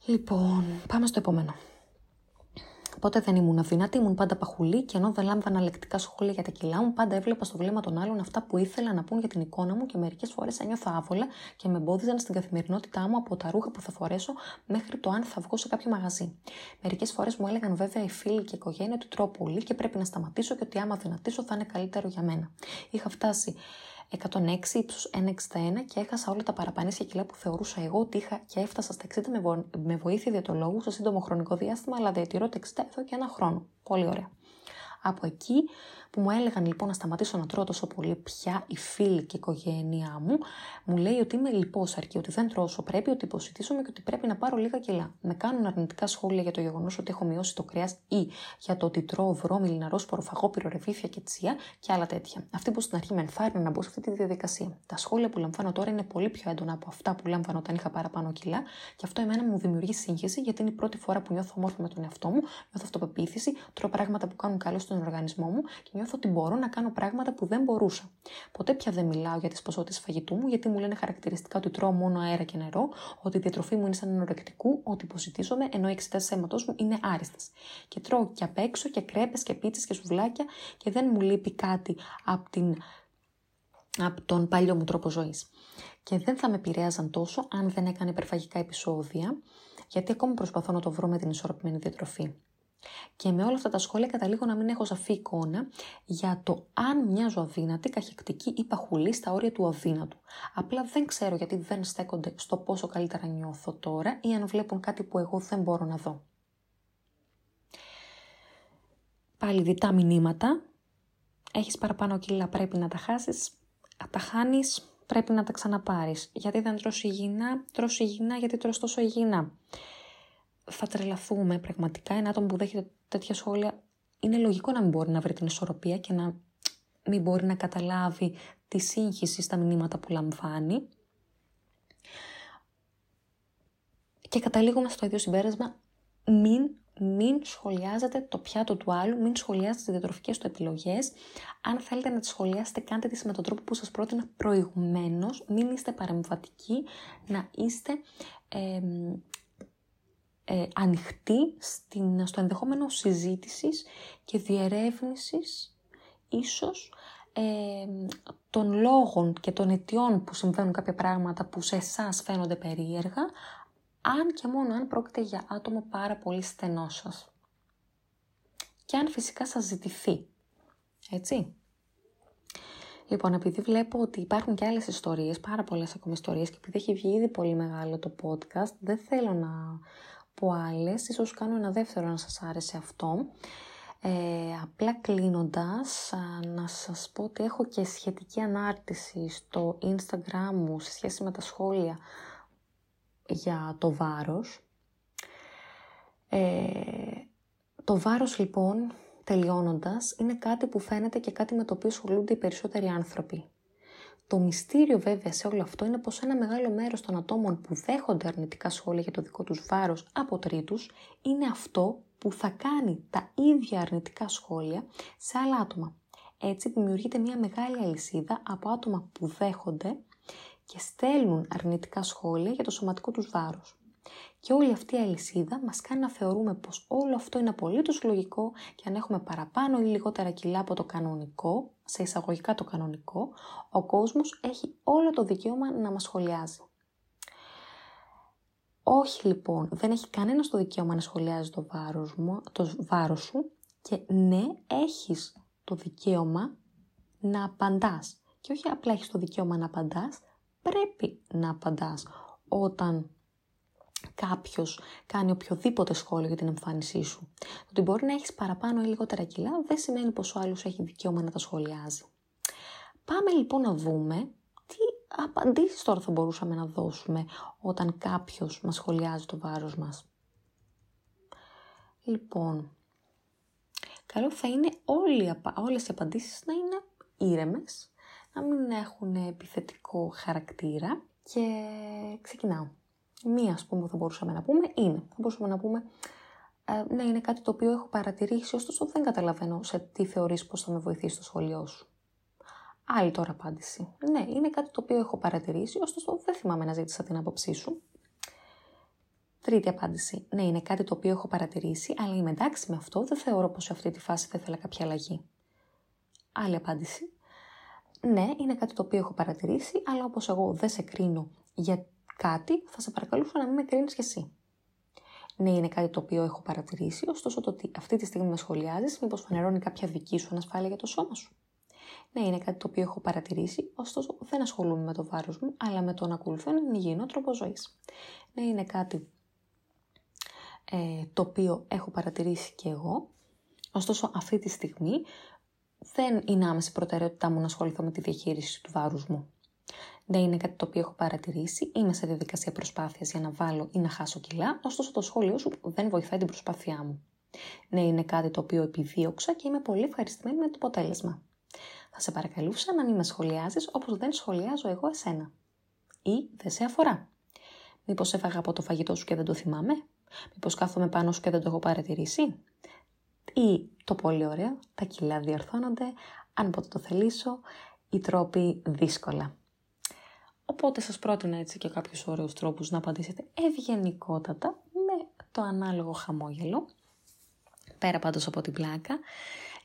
Λοιπόν, πάμε στο επόμενο. Πότε δεν ήμουν αδυνατή, ήμουν πάντα παχουλή και ενώ δεν λάμβανα λεκτικά σχόλια για τα κιλά μου, πάντα έβλεπα στο βλέμμα των άλλων αυτά που ήθελα να πούν για την εικόνα μου και μερικές φορές ένιωθα άβολα και με εμπόδιζαν στην καθημερινότητά μου από τα ρούχα που θα φορέσω μέχρι το αν θα βγω σε κάποιο μαγαζί. Μερικές φορές μου έλεγαν βέβαια οι φίλοι και η οικογένεια ότι τρώω πολύ και πρέπει να σταματήσω και ότι άμα δυνατήσω θα είναι καλύτερο για μένα. Είχα φτάσει 106 ύψους 1,61 και έχασα όλα τα παραπανήσια κιλά που θεωρούσα εγώ ότι είχα και έφτασα στα 60 με, βο... με βοήθεια διατολόγου σε σύντομο χρονικό διάστημα, αλλά διατηρώ τα 60 εδώ και ένα χρόνο. Πολύ ωραία. Από εκεί που μου έλεγαν λοιπόν να σταματήσω να τρώω τόσο πολύ πια οι φίλοι και η οικογένειά μου, μου λέει ότι είμαι λιπόσαρκη, ότι δεν τρώω όσο πρέπει, ότι υποσυτίζομαι και ότι πρέπει να πάρω λίγα κιλά. Με κάνουν αρνητικά σχόλια για το γεγονός ότι έχω μειώσει το κρέας ή για το ότι τρώω βρώμη, νερόσπορο, φαγόπυρο, ρεβίφια και τσία και άλλα τέτοια. Αυτοί που στην αρχή με ενθάρρυναν να μπω σε αυτή τη διαδικασία. Τα σχόλια που λαμβάνω τώρα είναι πολύ πιο έντονα από αυτά που λάμβανα όταν είχα παραπάνω κιλά και αυτό εμένα μου δημιουργεί σύγχυση γιατί είναι η πρώτη φορά που νιώθω όμορφη με τον εαυτό μου, νιώθω αυτοπεποίθηση, τρώω πράγματα που κάνουν καλό στον οργανισμό μου και νιώθω ότι μπορώ να κάνω πράγματα που δεν μπορούσα. Ποτέ πια δεν μιλάω για τις ποσότητες φαγητού μου, γιατί μου λένε χαρακτηριστικά ότι τρώω μόνο αέρα και νερό, ότι η διατροφή μου είναι σαν ενορεκτικού, ότι υποσυτίζομαι, ενώ οι εξετάσεις αίματος μου είναι άριστες. Και τρώω και απ' έξω και κρέπες και πίτσες και σουβλάκια και δεν μου λείπει κάτι από, την, από τον παλιό μου τρόπο ζωής. Και δεν θα με επηρέαζαν τόσο αν δεν έκανε υπερφαγικά επεισόδια, γιατί ακόμα προσπαθώ να το βρω με την ισορροπημένη διατροφή. Και με όλα αυτά τα σχόλια καταλήγω να μην έχω σαφή εικόνα για το αν μοιάζω αδύνατη, καχεκτική ή παχουλή στα όρια του αδύνατου. Απλά δεν ξέρω γιατί δεν στέκονται στο πόσο καλύτερα νιώθω τώρα ή αν βλέπουν κάτι που εγώ δεν μπορώ να δω. Πάλι διτά μηνύματα. Έχεις παραπάνω κιλά, πρέπει να τα χάσεις. Τα χάνεις, πρέπει να τα ξαναπάρεις. Γιατί δεν τρως υγιεινά, τρως υγιεινά γιατί τρως τόσο υγιεινά θα τρελαθούμε πραγματικά. Ένα άτομο που δέχεται τέτοια σχόλια είναι λογικό να μην μπορεί να βρει την ισορροπία και να μην μπορεί να καταλάβει τη σύγχυση στα μηνύματα που λαμβάνει. Και καταλήγουμε στο ίδιο συμπέρασμα, μην, μην σχολιάζετε το πιάτο του άλλου, μην σχολιάζετε τις διατροφικές του επιλογές. Αν θέλετε να τις σχολιάσετε, κάντε τις με τον τρόπο που σας πρότεινα προηγουμένως. Μην είστε παρεμβατικοί, να είστε ε, ανοιχτή στην, στο ενδεχόμενο συζήτησης και διερεύνησης ίσως ε, των λόγων και των αιτιών που συμβαίνουν κάποια πράγματα που σε εσάς φαίνονται περίεργα, αν και μόνο αν πρόκειται για άτομο πάρα πολύ στενός σας. Και αν φυσικά σας ζητηθεί. Έτσι. Λοιπόν, επειδή βλέπω ότι υπάρχουν και άλλες ιστορίες, πάρα πολλές ακόμα ιστορίες και επειδή έχει βγει ήδη πολύ μεγάλο το podcast, δεν θέλω να από άλλες, ίσως κάνω ένα δεύτερο να σας άρεσε αυτό. Ε, απλά κλείνοντας, να σας πω ότι έχω και σχετική ανάρτηση στο Instagram μου σε σχέση με τα σχόλια για το βάρος. Ε, το βάρος λοιπόν, τελειώνοντας, είναι κάτι που φαίνεται και κάτι με το οποίο ασχολούνται οι περισσότεροι άνθρωποι. Το μυστήριο βέβαια σε όλο αυτό είναι πως ένα μεγάλο μέρος των ατόμων που δέχονται αρνητικά σχόλια για το δικό τους βάρος από τρίτους είναι αυτό που θα κάνει τα ίδια αρνητικά σχόλια σε άλλα άτομα. Έτσι δημιουργείται μια μεγάλη αλυσίδα από άτομα που δέχονται και στέλνουν αρνητικά σχόλια για το σωματικό τους βάρος. Και όλη αυτή η αλυσίδα μας κάνει να θεωρούμε πως όλο αυτό είναι απολύτως λογικό και αν έχουμε παραπάνω ή λιγότερα κιλά από το κανονικό, σε εισαγωγικά το κανονικό, ο κόσμος έχει όλο το δικαίωμα να μας σχολιάζει. Όχι λοιπόν, δεν έχει κανένας το δικαίωμα να σχολιάζει το βάρος, μου, το βάρος σου και ναι, έχεις το δικαίωμα να απαντάς. Και όχι απλά έχεις το δικαίωμα να απαντάς, πρέπει να απαντάς όταν κάποιος κάνει οποιοδήποτε σχόλιο για την εμφάνισή σου. Το ότι μπορεί να έχεις παραπάνω ή λιγότερα κιλά δεν σημαίνει πως ο άλλος έχει δικαίωμα να τα σχολιάζει. Πάμε λοιπόν να δούμε τι απαντήσεις τώρα θα μπορούσαμε να δώσουμε όταν κάποιος μας σχολιάζει το βάρος μας. Λοιπόν, καλό θα είναι όλοι, όλες οι απαντήσεις να είναι ήρεμες, να μην έχουν επιθετικό χαρακτήρα και ξεκινάω. Μία, ας πούμε, που θα μπορούσαμε να πούμε είναι, θα μπορούσαμε να πούμε, ε, ναι, είναι κάτι το οποίο έχω παρατηρήσει, ωστόσο δεν καταλαβαίνω σε τι θεωρείς πως θα με βοηθήσει το σχολείο σου. Άλλη τώρα απάντηση. Ναι, είναι κάτι το οποίο έχω παρατηρήσει, ωστόσο δεν θυμάμαι να ζήτησα την άποψή σου. Τρίτη απάντηση. Ναι, είναι κάτι το οποίο έχω παρατηρήσει, αλλά είμαι εντάξει με αυτό, δεν θεωρώ πως σε αυτή τη φάση θα ήθελα κάποια αλλαγή. Άλλη απάντηση. Ναι, είναι κάτι το οποίο έχω παρατηρήσει, αλλά όπως εγώ δεν σε κρίνω για κάτι, θα σε παρακαλούσα να μην με κρίνεις κι εσύ. Ναι, είναι κάτι το οποίο έχω παρατηρήσει, ωστόσο το ότι αυτή τη στιγμή με σχολιάζεις, μήπως φανερώνει κάποια δική σου ανασφάλεια για το σώμα σου. Ναι, είναι κάτι το οποίο έχω παρατηρήσει, ωστόσο δεν ασχολούμαι με το βάρος μου, αλλά με το να ακολουθώ έναν υγιεινό τρόπο ζωής. Ναι, είναι κάτι ε, το οποίο έχω παρατηρήσει και εγώ, ωστόσο αυτή τη στιγμή δεν είναι άμεση προτεραιότητά μου να ασχοληθώ με τη διαχείριση του βάρους μου. Δεν είναι κάτι το οποίο έχω παρατηρήσει, είμαι σε διαδικασία προσπάθειας για να βάλω ή να χάσω κιλά, ωστόσο το σχόλιο σου δεν βοηθάει την προσπάθειά μου. Ναι, είναι κάτι το οποίο επιδίωξα και είμαι πολύ ευχαριστημένη με το αποτέλεσμα. Θα σε παρακαλούσα να μην με σχολιάζεις όπως δεν σχολιάζω εγώ εσένα. Ή δεν σε αφορά. Μήπως έφαγα από το φαγητό σου και δεν το θυμάμαι; Μήπως κάθομαι πάνω σου και δεν το έχω παρατηρήσει; Ή το πολύ ωραίο, τα κιλά διορθώνονται, αν ποτέ το θελήσω, οι τρόποι δύσκολα. Οπότε σας πρότεινα έτσι και κάποιους ωραίους τρόπους να απαντήσετε ευγενικότατα με το ανάλογο χαμόγελο. Πέρα πάντως από την πλάκα.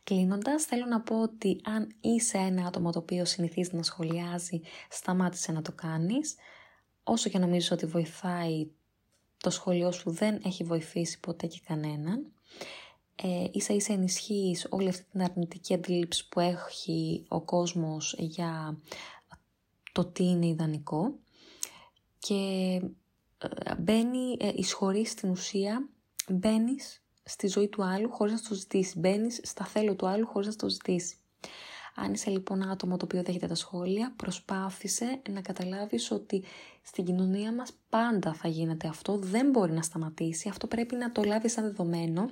Κλείνοντας, θέλω να πω ότι αν είσαι ένα άτομο το οποίο συνηθίζει να σχολιάζει, σταμάτησε να το κάνεις. Όσο και νομίζω ότι βοηθάει, το σχολείο σου δεν έχει βοηθήσει ποτέ και κανέναν. Ε, ίσα ίσα ενισχύεις όλη αυτή την αρνητική αντίληψη που έχει ο κόσμος για το τι είναι ιδανικό και ε, μπαίνει, ε, εισχωρείς στην ουσία, μπαίνεις στη ζωή του άλλου χωρίς να το ζητήσεις, μπαίνεις στα θέλω του άλλου χωρίς να το ζητήσεις. Αν είσαι λοιπόν άτομο το οποίο δέχεται τα σχόλια, προσπάθησε να καταλάβεις ότι στην κοινωνία μας πάντα θα γίνεται αυτό, δεν μπορεί να σταματήσει, αυτό πρέπει να το λάβεις σαν δεδομένο.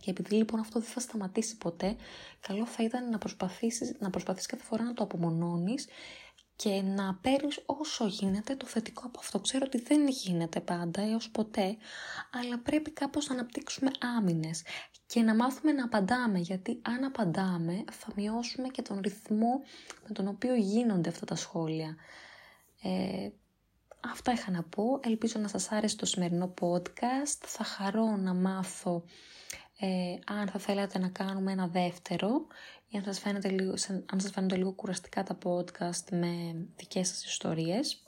Και επειδή λοιπόν αυτό δεν θα σταματήσει ποτέ, καλό θα ήταν να προσπαθήσεις, να προσπαθείς κάθε φορά να το απομονώνεις και να παίρνεις όσο γίνεται το θετικό από αυτό. Ξέρω ότι δεν γίνεται πάντα έως ποτέ, αλλά πρέπει κάπως να αναπτύξουμε άμυνες και να μάθουμε να απαντάμε, γιατί αν απαντάμε θα μειώσουμε και τον ρυθμό με τον οποίο γίνονται αυτά τα σχόλια. Ε, αυτά είχα να πω. Ελπίζω να σας άρεσε το σημερινό podcast. Θα χαρώ να μάθω ε, αν θα θέλατε να κάνουμε ένα δεύτερο ή αν σας, φαίνεται λίγο, αν σας φαίνονται λίγο κουραστικά τα podcast με δικές σας ιστορίες.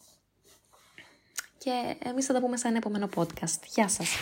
Και εμείς θα τα πούμε σε ένα επόμενο podcast. Γεια σας!